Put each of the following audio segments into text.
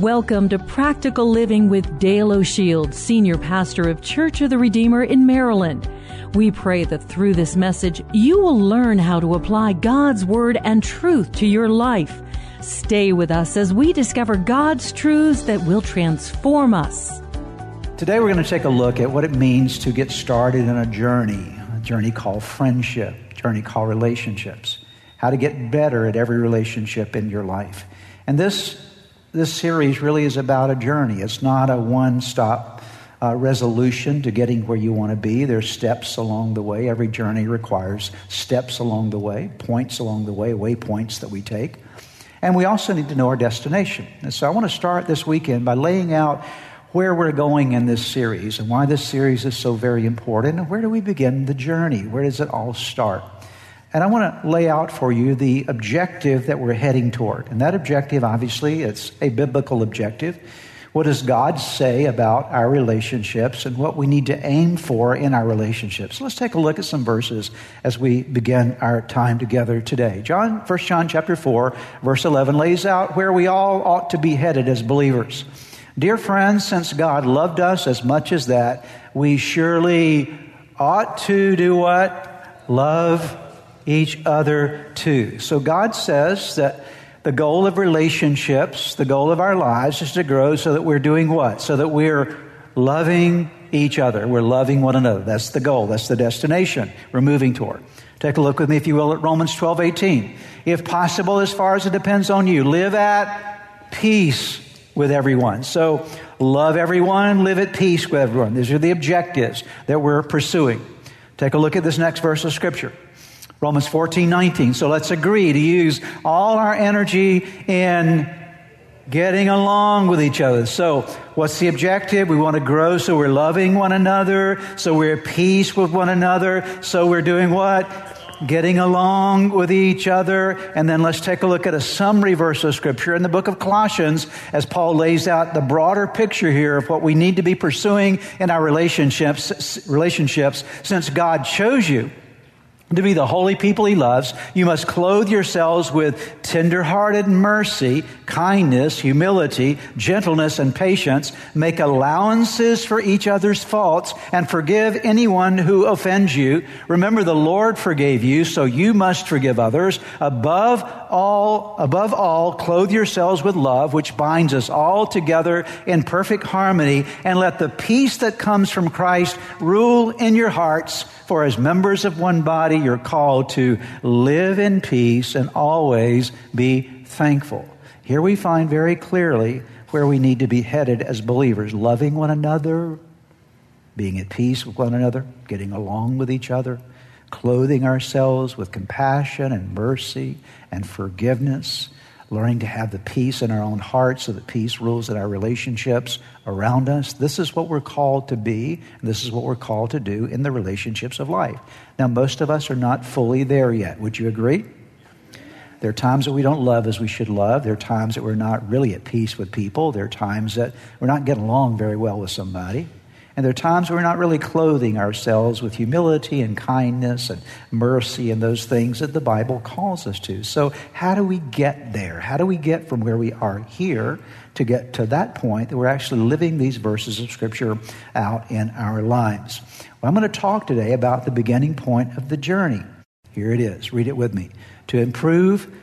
Welcome to Practical Living with Dale O'Shields, Senior Pastor of Church of the Redeemer in Maryland. We pray that through this message, you will learn how to apply God's Word and truth to your life. Stay with us as we discover God's truths that will transform us. Today, we're going to take a look at what it means to get started in a journey, a journey called friendship, a journey called relationships, how to get better at every relationship in your life. And this this series really is about a journey. It's not a one stop uh, resolution to getting where you want to be. There's steps along the way. Every journey requires steps along the way, points along the way, waypoints that we take. And we also need to know our destination. And so I want to start this weekend by laying out where we're going in this series and why this series is so very important and where do we begin the journey? Where does it all start? And I want to lay out for you the objective that we're heading toward. And that objective, obviously, it's a biblical objective. What does God say about our relationships and what we need to aim for in our relationships? Let's take a look at some verses as we begin our time together today. John, 1 John chapter 4, verse 11 lays out where we all ought to be headed as believers. Dear friends, since God loved us as much as that, we surely ought to do what? Love each other too. So God says that the goal of relationships, the goal of our lives is to grow so that we're doing what? So that we're loving each other. We're loving one another. That's the goal. That's the destination we're moving toward. Take a look with me, if you will, at Romans 12, 18. If possible, as far as it depends on you, live at peace with everyone. So love everyone, live at peace with everyone. These are the objectives that we're pursuing. Take a look at this next verse of Scripture. Romans 14, 19. So let's agree to use all our energy in getting along with each other. So what's the objective? We want to grow so we're loving one another, so we're at peace with one another, so we're doing what? Getting along with each other. And then let's take a look at a summary verse of scripture in the book of Colossians as Paul lays out the broader picture here of what we need to be pursuing in our relationships, relationships since God chose you to be the holy people he loves, you must clothe yourselves with tenderhearted mercy, kindness, humility, gentleness, and patience. Make allowances for each other's faults and forgive anyone who offends you. Remember the Lord forgave you, so you must forgive others. Above all, above all, clothe yourselves with love, which binds us all together in perfect harmony, and let the peace that comes from Christ rule in your hearts. For as members of one body, you're called to live in peace and always be thankful. Here we find very clearly where we need to be headed as believers. Loving one another, being at peace with one another, getting along with each other, clothing ourselves with compassion and mercy and forgiveness, learning to have the peace in our own hearts so that peace rules in our relationships around us. This is what we're called to be, and this is what we're called to do in the relationships of life. Now, most of us are not fully there yet. Would you agree? There are times that we don't love as we should love. There are times that we're not really at peace with people. There are times that we're not getting along very well with somebody. And there are times we're not really clothing ourselves with humility and kindness and mercy and those things that the Bible calls us to. So, how do we get there? How do we get from where we are here to get to that point that we're actually living these verses of Scripture out in our lives? Well, I'm going to talk today about the beginning point of the journey. Here it is. Read it with me. To improve,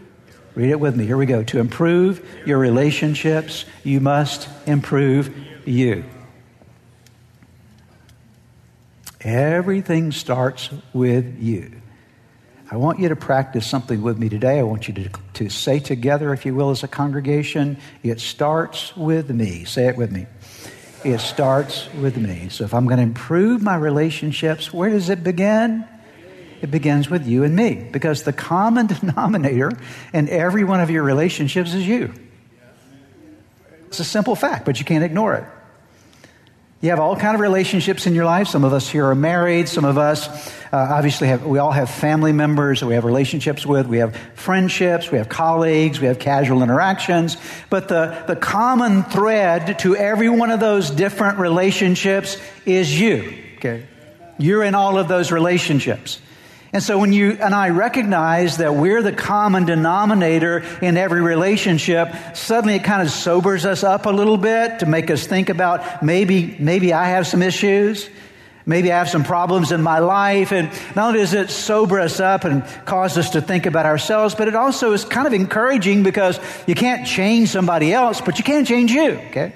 read it with me. Here we go. To improve your relationships, you must improve you. Everything starts with you. I want you to practice something with me today. I want you to, to say together, if you will, as a congregation, it starts with me. Say it with me. It starts with me. So if I'm going to improve my relationships, where does it begin? It begins with you and me because the common denominator in every one of your relationships is you. It's a simple fact, but you can't ignore it. You have all kind of relationships in your life. Some of us here are married. Some of us uh, obviously have, we all have family members that we have relationships with. We have friendships. We have colleagues. We have casual interactions. But the, the common thread to every one of those different relationships is you. Okay. You're in all of those relationships. And so when you and I recognize that we're the common denominator in every relationship, suddenly it kind of sobers us up a little bit to make us think about maybe, maybe I have some issues. Maybe I have some problems in my life. And not only does it sober us up and cause us to think about ourselves, but it also is kind of encouraging because you can't change somebody else, but you can change you, okay?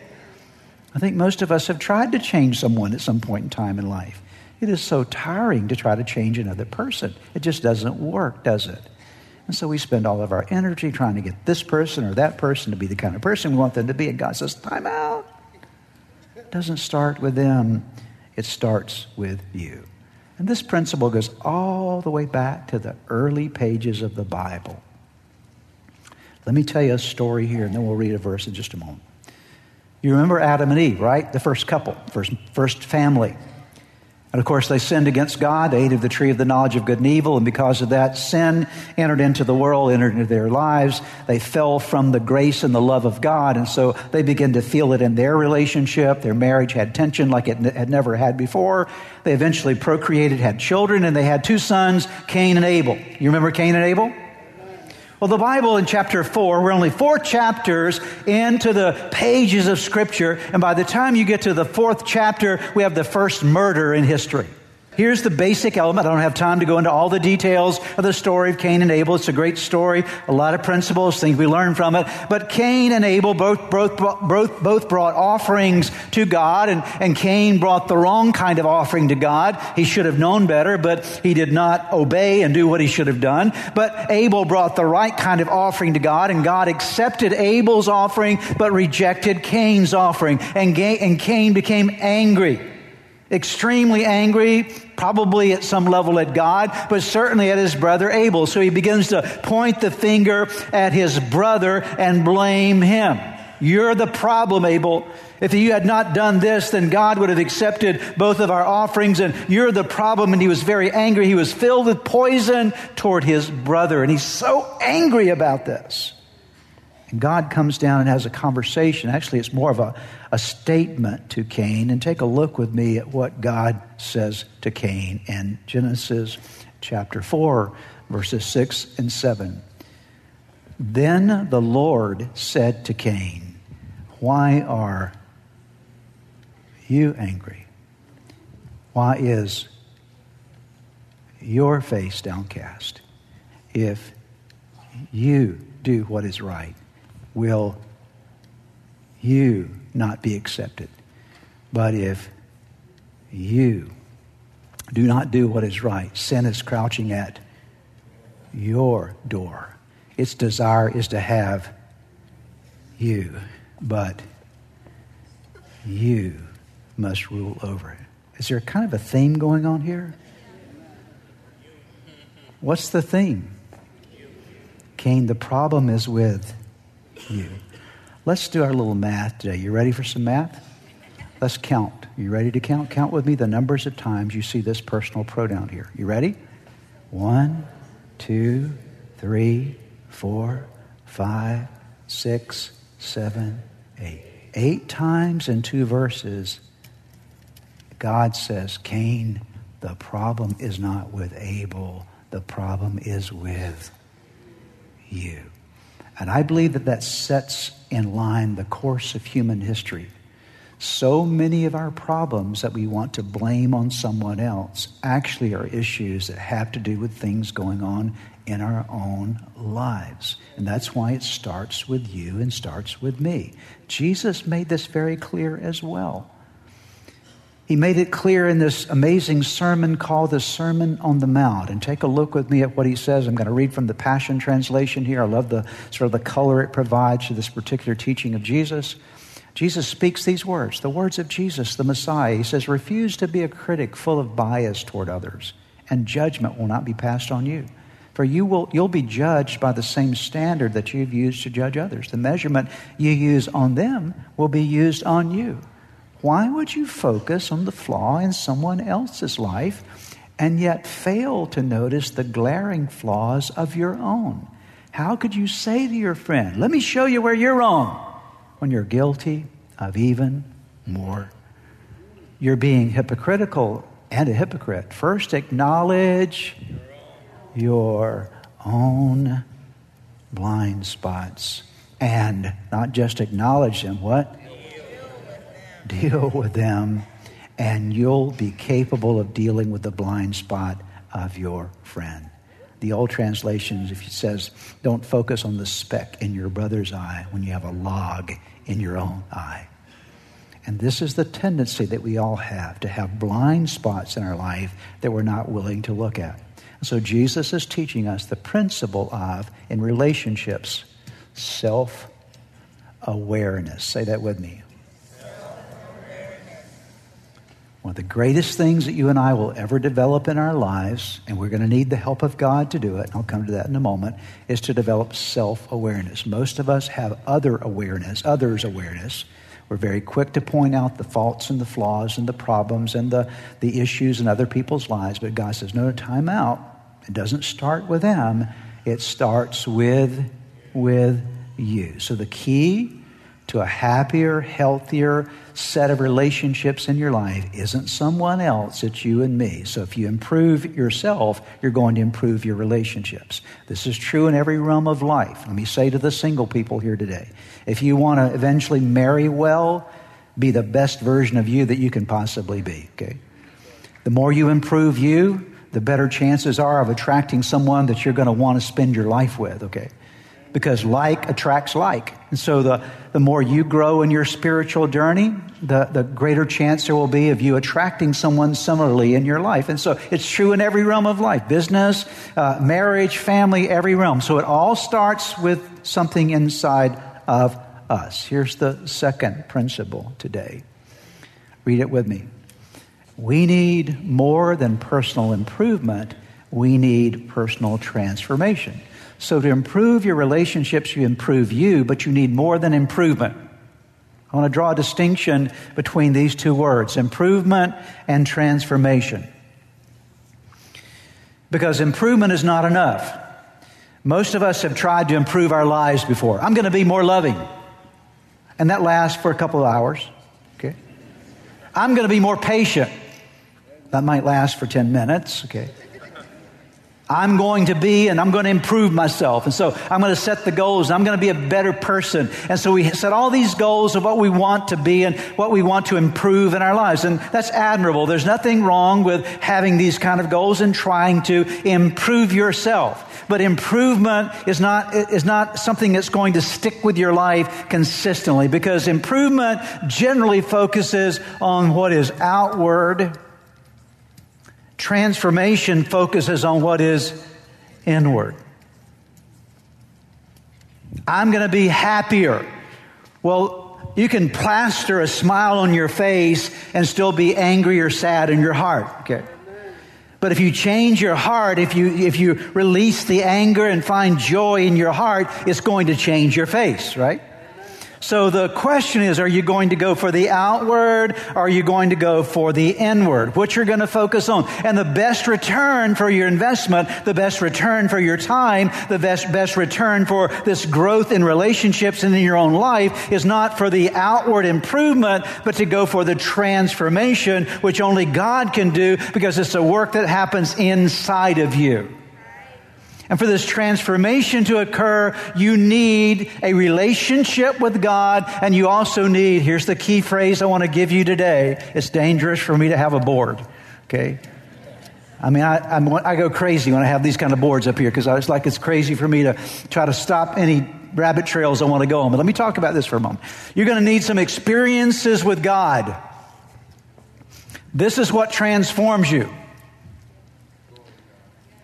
I think most of us have tried to change someone at some point in time in life. It is so tiring to try to change another person. It just doesn't work, does it? And so we spend all of our energy trying to get this person or that person to be the kind of person we want them to be. And God says, time out. It doesn't start with them, it starts with you. And this principle goes all the way back to the early pages of the Bible. Let me tell you a story here, and then we'll read a verse in just a moment. You remember Adam and Eve, right? The first couple, first, first family. And of course, they sinned against God. They ate of the tree of the knowledge of good and evil. And because of that, sin entered into the world, entered into their lives. They fell from the grace and the love of God. And so they began to feel it in their relationship. Their marriage had tension like it had never had before. They eventually procreated, had children, and they had two sons, Cain and Abel. You remember Cain and Abel? Well, the Bible in chapter 4, we're only four chapters into the pages of Scripture, and by the time you get to the fourth chapter, we have the first murder in history. Here's the basic element. I don't have time to go into all the details of the story of Cain and Abel. It's a great story, a lot of principles, things we learn from it. But Cain and Abel both, both, both, both brought offerings to God, and, and Cain brought the wrong kind of offering to God. He should have known better, but he did not obey and do what he should have done. But Abel brought the right kind of offering to God, and God accepted Abel's offering, but rejected Cain's offering. And, and Cain became angry extremely angry, probably at some level at God, but certainly at his brother Abel. So he begins to point the finger at his brother and blame him. You're the problem, Abel. If you had not done this, then God would have accepted both of our offerings, and you're the problem. And he was very angry. He was filled with poison toward his brother, and he's so angry about this. And God comes down and has a conversation. Actually, it's more of a, a statement to Cain. And take a look with me at what God says to Cain in Genesis chapter 4, verses 6 and 7. Then the Lord said to Cain, Why are you angry? Why is your face downcast? If you do what is right, will you not be accepted. But if you do not do what is right, sin is crouching at your door. Its desire is to have you, but you must rule over it. Is there kind of a theme going on here? What's the theme? Cain, the problem is with you. Let's do our little math today. You ready for some math? Let's count. You ready to count? Count with me the numbers of times you see this personal pronoun here. You ready? One, two, three, four, five, six, seven, eight. Eight times in two verses, God says, Cain, the problem is not with Abel, the problem is with you. And I believe that that sets in line the course of human history. So many of our problems that we want to blame on someone else actually are issues that have to do with things going on in our own lives. And that's why it starts with you and starts with me. Jesus made this very clear as well. He made it clear in this amazing sermon called the Sermon on the Mount. And take a look with me at what he says. I'm going to read from the Passion Translation here. I love the sort of the color it provides to this particular teaching of Jesus. Jesus speaks these words, the words of Jesus, the Messiah. He says, Refuse to be a critic full of bias toward others, and judgment will not be passed on you. For you will, you'll be judged by the same standard that you've used to judge others. The measurement you use on them will be used on you. Why would you focus on the flaw in someone else's life and yet fail to notice the glaring flaws of your own? How could you say to your friend, Let me show you where you're wrong, when you're guilty of even more? You're being hypocritical and a hypocrite. First, acknowledge your own blind spots and not just acknowledge them, what? Deal with them, and you'll be capable of dealing with the blind spot of your friend. The old translations, if it says, don't focus on the speck in your brother's eye when you have a log in your own eye. And this is the tendency that we all have to have blind spots in our life that we're not willing to look at. So Jesus is teaching us the principle of, in relationships, self awareness. Say that with me. One of the greatest things that you and I will ever develop in our lives, and we're going to need the help of God to do it, and I'll come to that in a moment, is to develop self awareness. Most of us have other awareness, others' awareness. We're very quick to point out the faults and the flaws and the problems and the, the issues in other people's lives, but God says, no, time out. It doesn't start with them, it starts with, with you. So the key to a happier, healthier set of relationships in your life isn't someone else, it's you and me. So if you improve yourself, you're going to improve your relationships. This is true in every realm of life. Let me say to the single people here today if you want to eventually marry well, be the best version of you that you can possibly be, okay? The more you improve you, the better chances are of attracting someone that you're going to want to spend your life with, okay? Because like attracts like. And so the, the more you grow in your spiritual journey, the, the greater chance there will be of you attracting someone similarly in your life. And so it's true in every realm of life business, uh, marriage, family, every realm. So it all starts with something inside of us. Here's the second principle today. Read it with me. We need more than personal improvement, we need personal transformation. So, to improve your relationships, you improve you, but you need more than improvement. I want to draw a distinction between these two words improvement and transformation. Because improvement is not enough. Most of us have tried to improve our lives before. I'm going to be more loving. And that lasts for a couple of hours. Okay? I'm going to be more patient. That might last for 10 minutes, okay? I'm going to be and I'm going to improve myself. And so I'm going to set the goals. I'm going to be a better person. And so we set all these goals of what we want to be and what we want to improve in our lives. And that's admirable. There's nothing wrong with having these kind of goals and trying to improve yourself. But improvement is not, is not something that's going to stick with your life consistently because improvement generally focuses on what is outward Transformation focuses on what is inward. I'm going to be happier. Well, you can plaster a smile on your face and still be angry or sad in your heart. Okay. But if you change your heart, if you, if you release the anger and find joy in your heart, it's going to change your face, right? So the question is, are you going to go for the outward? Or are you going to go for the inward? What you're going to focus on. And the best return for your investment, the best return for your time, the best, best return for this growth in relationships and in your own life is not for the outward improvement, but to go for the transformation, which only God can do because it's a work that happens inside of you. And for this transformation to occur, you need a relationship with God, and you also need, here's the key phrase I want to give you today it's dangerous for me to have a board. Okay? I mean, I, I'm, i go crazy when I have these kind of boards up here because it's like it's crazy for me to try to stop any rabbit trails I want to go on. But let me talk about this for a moment. You're going to need some experiences with God. This is what transforms you.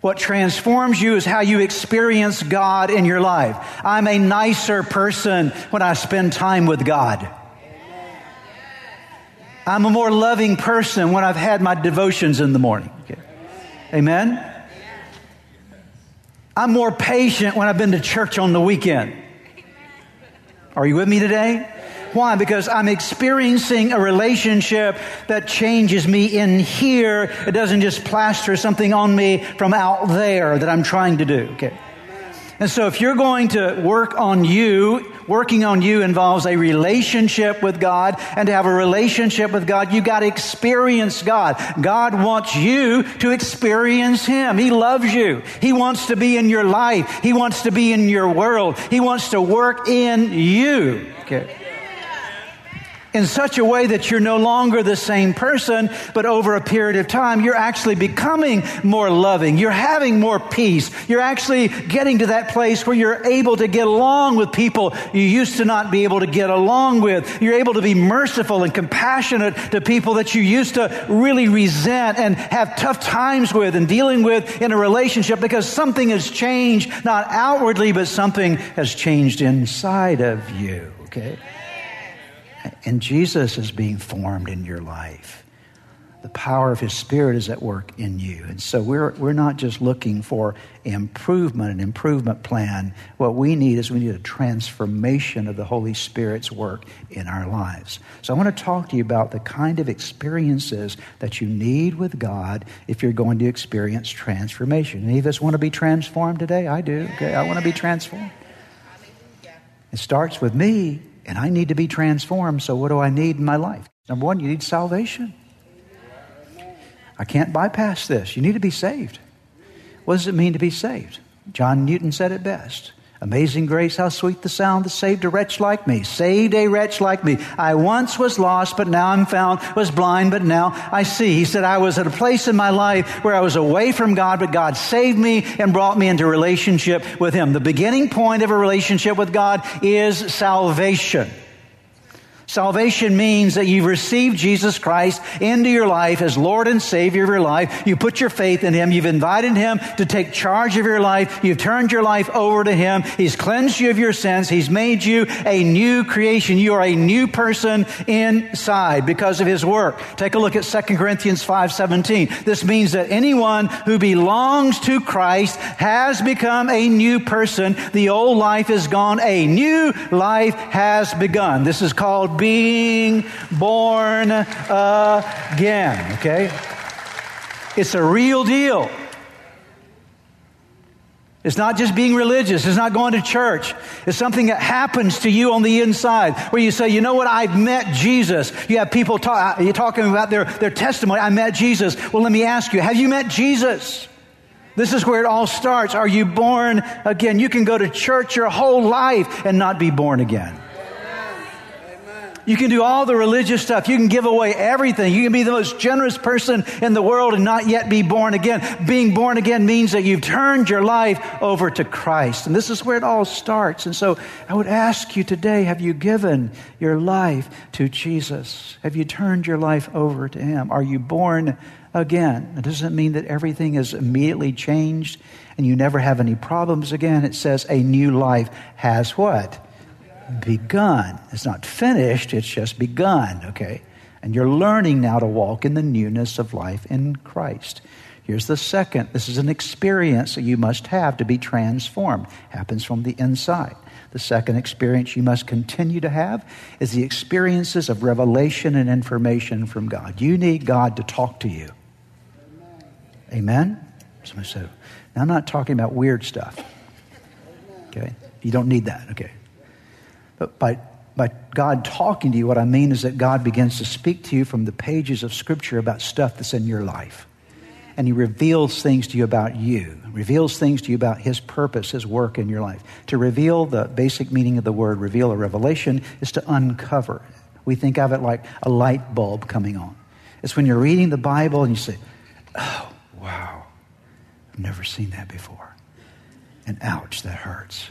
What transforms you is how you experience God in your life. I'm a nicer person when I spend time with God. I'm a more loving person when I've had my devotions in the morning. Amen? I'm more patient when I've been to church on the weekend. Are you with me today? Why? Because I'm experiencing a relationship that changes me in here. It doesn't just plaster something on me from out there that I'm trying to do. Okay. And so if you're going to work on you, working on you involves a relationship with God. And to have a relationship with God, you got to experience God. God wants you to experience Him. He loves you. He wants to be in your life. He wants to be in your world. He wants to work in you. Okay in such a way that you're no longer the same person, but over a period of time, you're actually becoming more loving. You're having more peace. You're actually getting to that place where you're able to get along with people you used to not be able to get along with. You're able to be merciful and compassionate to people that you used to really resent and have tough times with and dealing with in a relationship because something has changed, not outwardly, but something has changed inside of you. Okay? And Jesus is being formed in your life. The power of His Spirit is at work in you. And so we're, we're not just looking for improvement, an improvement plan. What we need is we need a transformation of the Holy Spirit's work in our lives. So I want to talk to you about the kind of experiences that you need with God if you're going to experience transformation. Any of us want to be transformed today? I do. Okay, I want to be transformed. It starts with me and I need to be transformed. So, what do I need in my life? Number one, you need salvation. I can't bypass this. You need to be saved. What does it mean to be saved? John Newton said it best Amazing grace, how sweet the sound that saved a wretch like me. Saved a wretch like me. I once was lost, but now I'm found. Was blind, but now I see. He said, I was at a place in my life where I was away from God, but God saved me and brought me into relationship with Him. The beginning point of a relationship with God is salvation. Salvation means that you've received Jesus Christ into your life as Lord and Savior of your life. You put your faith in Him. You've invited Him to take charge of your life. You've turned your life over to Him. He's cleansed you of your sins. He's made you a new creation. You are a new person inside because of His work. Take a look at 2 Corinthians 5:17. This means that anyone who belongs to Christ has become a new person. The old life is gone. A new life has begun. This is called being born again, okay? It's a real deal. It's not just being religious. It's not going to church. It's something that happens to you on the inside where you say, you know what? I've met Jesus. You have people talk, uh, you're talking about their, their testimony. I met Jesus. Well, let me ask you, have you met Jesus? This is where it all starts. Are you born again? You can go to church your whole life and not be born again. You can do all the religious stuff. You can give away everything. You can be the most generous person in the world and not yet be born again. Being born again means that you've turned your life over to Christ. And this is where it all starts. And so I would ask you today have you given your life to Jesus? Have you turned your life over to Him? Are you born again? It doesn't mean that everything is immediately changed and you never have any problems again. It says a new life has what? Begun. It's not finished, it's just begun, okay? And you're learning now to walk in the newness of life in Christ. Here's the second. This is an experience that you must have to be transformed. Happens from the inside. The second experience you must continue to have is the experiences of revelation and information from God. You need God to talk to you. Amen? Somebody said, now I'm not talking about weird stuff. Okay? You don't need that. Okay. But by, by God talking to you, what I mean is that God begins to speak to you from the pages of Scripture about stuff that's in your life. And He reveals things to you about you, reveals things to you about His purpose, His work in your life. To reveal the basic meaning of the word reveal or revelation is to uncover. We think of it like a light bulb coming on. It's when you're reading the Bible and you say, oh, wow, I've never seen that before. And ouch, that hurts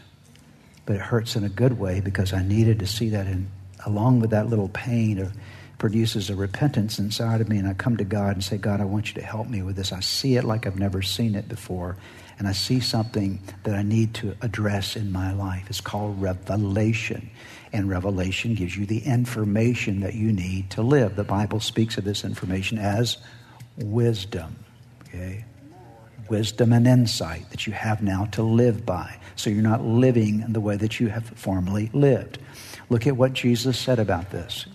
but it hurts in a good way because I needed to see that and along with that little pain produces a repentance inside of me and I come to God and say, God, I want you to help me with this. I see it like I've never seen it before. And I see something that I need to address in my life. It's called revelation. And revelation gives you the information that you need to live. The Bible speaks of this information as wisdom. Okay? Wisdom and insight that you have now to live by. So you're not living in the way that you have formerly lived. Look at what Jesus said about this.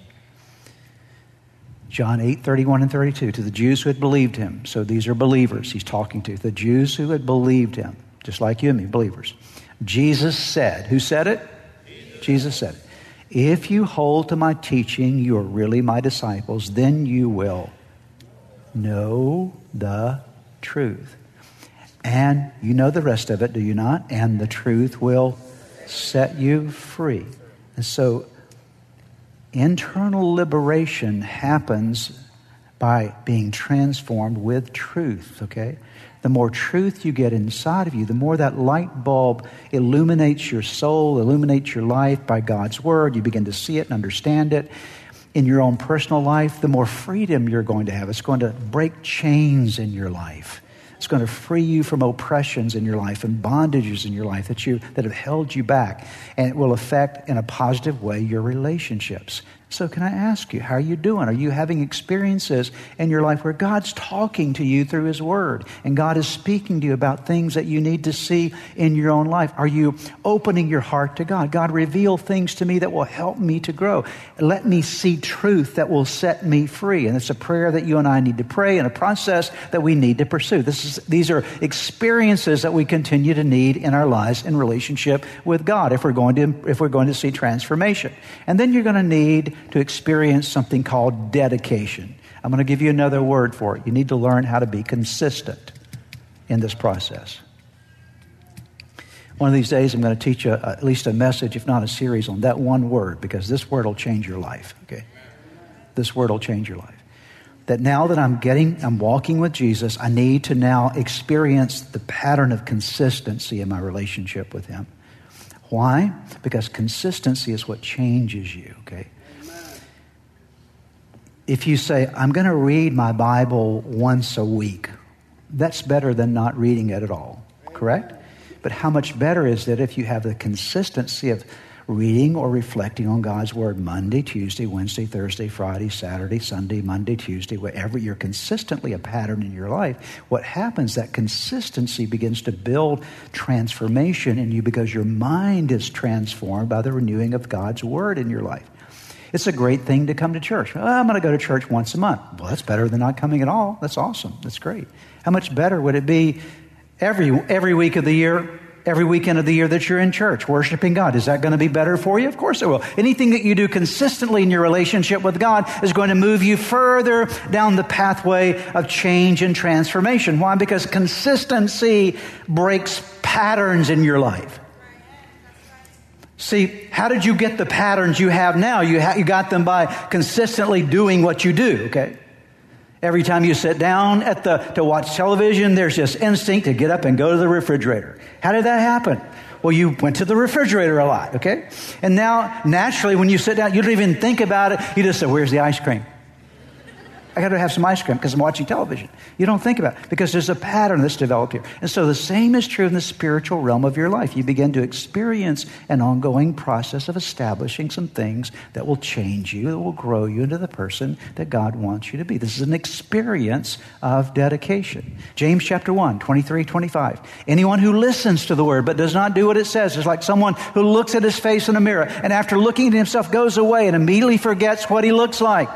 John 8, 31 and 32, to the Jews who had believed him. So these are believers he's talking to. The Jews who had believed him, just like you and me, believers. Jesus said, Who said it? Jesus, Jesus said. If you hold to my teaching, you are really my disciples, then you will know the truth. And you know the rest of it, do you not? And the truth will set you free. And so internal liberation happens by being transformed with truth, okay? The more truth you get inside of you, the more that light bulb illuminates your soul, illuminates your life by God's word. You begin to see it and understand it in your own personal life, the more freedom you're going to have. It's going to break chains in your life. It's going to free you from oppressions in your life and bondages in your life that, you, that have held you back. And it will affect, in a positive way, your relationships. So, can I ask you, how are you doing? Are you having experiences in your life where God's talking to you through His Word and God is speaking to you about things that you need to see in your own life? Are you opening your heart to God? God, reveal things to me that will help me to grow. Let me see truth that will set me free. And it's a prayer that you and I need to pray and a process that we need to pursue. This is, these are experiences that we continue to need in our lives in relationship with God if we're going to, if we're going to see transformation. And then you're going to need to experience something called dedication. I'm going to give you another word for it. You need to learn how to be consistent in this process. One of these days, I'm going to teach at least a message, if not a series, on that one word, because this word will change your life. Okay, this word will change your life. That now that I'm getting, I'm walking with Jesus, I need to now experience the pattern of consistency in my relationship with Him. Why? Because consistency is what changes you. Okay, if you say, I'm going to read my Bible once a week, that's better than not reading it at all, correct? But how much better is it if you have the consistency of reading or reflecting on God's Word Monday, Tuesday, Wednesday, Thursday, Friday, Saturday, Sunday, Monday, Tuesday, whatever you're consistently a pattern in your life, what happens, that consistency begins to build transformation in you because your mind is transformed by the renewing of God's Word in your life. It's a great thing to come to church. Well, I'm going to go to church once a month. Well, that's better than not coming at all. That's awesome. That's great. How much better would it be every, every week of the year, every weekend of the year that you're in church worshiping God? Is that going to be better for you? Of course it will. Anything that you do consistently in your relationship with God is going to move you further down the pathway of change and transformation. Why? Because consistency breaks patterns in your life. See, how did you get the patterns you have now? You, ha- you got them by consistently doing what you do, okay? Every time you sit down at the, to watch television, there's this instinct to get up and go to the refrigerator. How did that happen? Well, you went to the refrigerator a lot, okay? And now, naturally, when you sit down, you don't even think about it. You just say, Where's the ice cream? I got to have some ice cream because I'm watching television. You don't think about it because there's a pattern that's developed here. And so the same is true in the spiritual realm of your life. You begin to experience an ongoing process of establishing some things that will change you, that will grow you into the person that God wants you to be. This is an experience of dedication. James chapter 1, 23, 25. Anyone who listens to the word but does not do what it says is like someone who looks at his face in a mirror and after looking at himself goes away and immediately forgets what he looks like.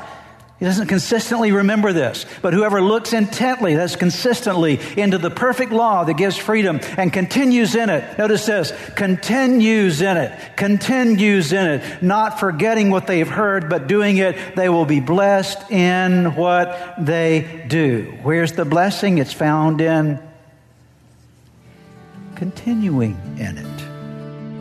He doesn't consistently remember this. But whoever looks intently, that's consistently, into the perfect law that gives freedom and continues in it. Notice this continues in it, continues in it, not forgetting what they've heard, but doing it, they will be blessed in what they do. Where's the blessing? It's found in continuing in it.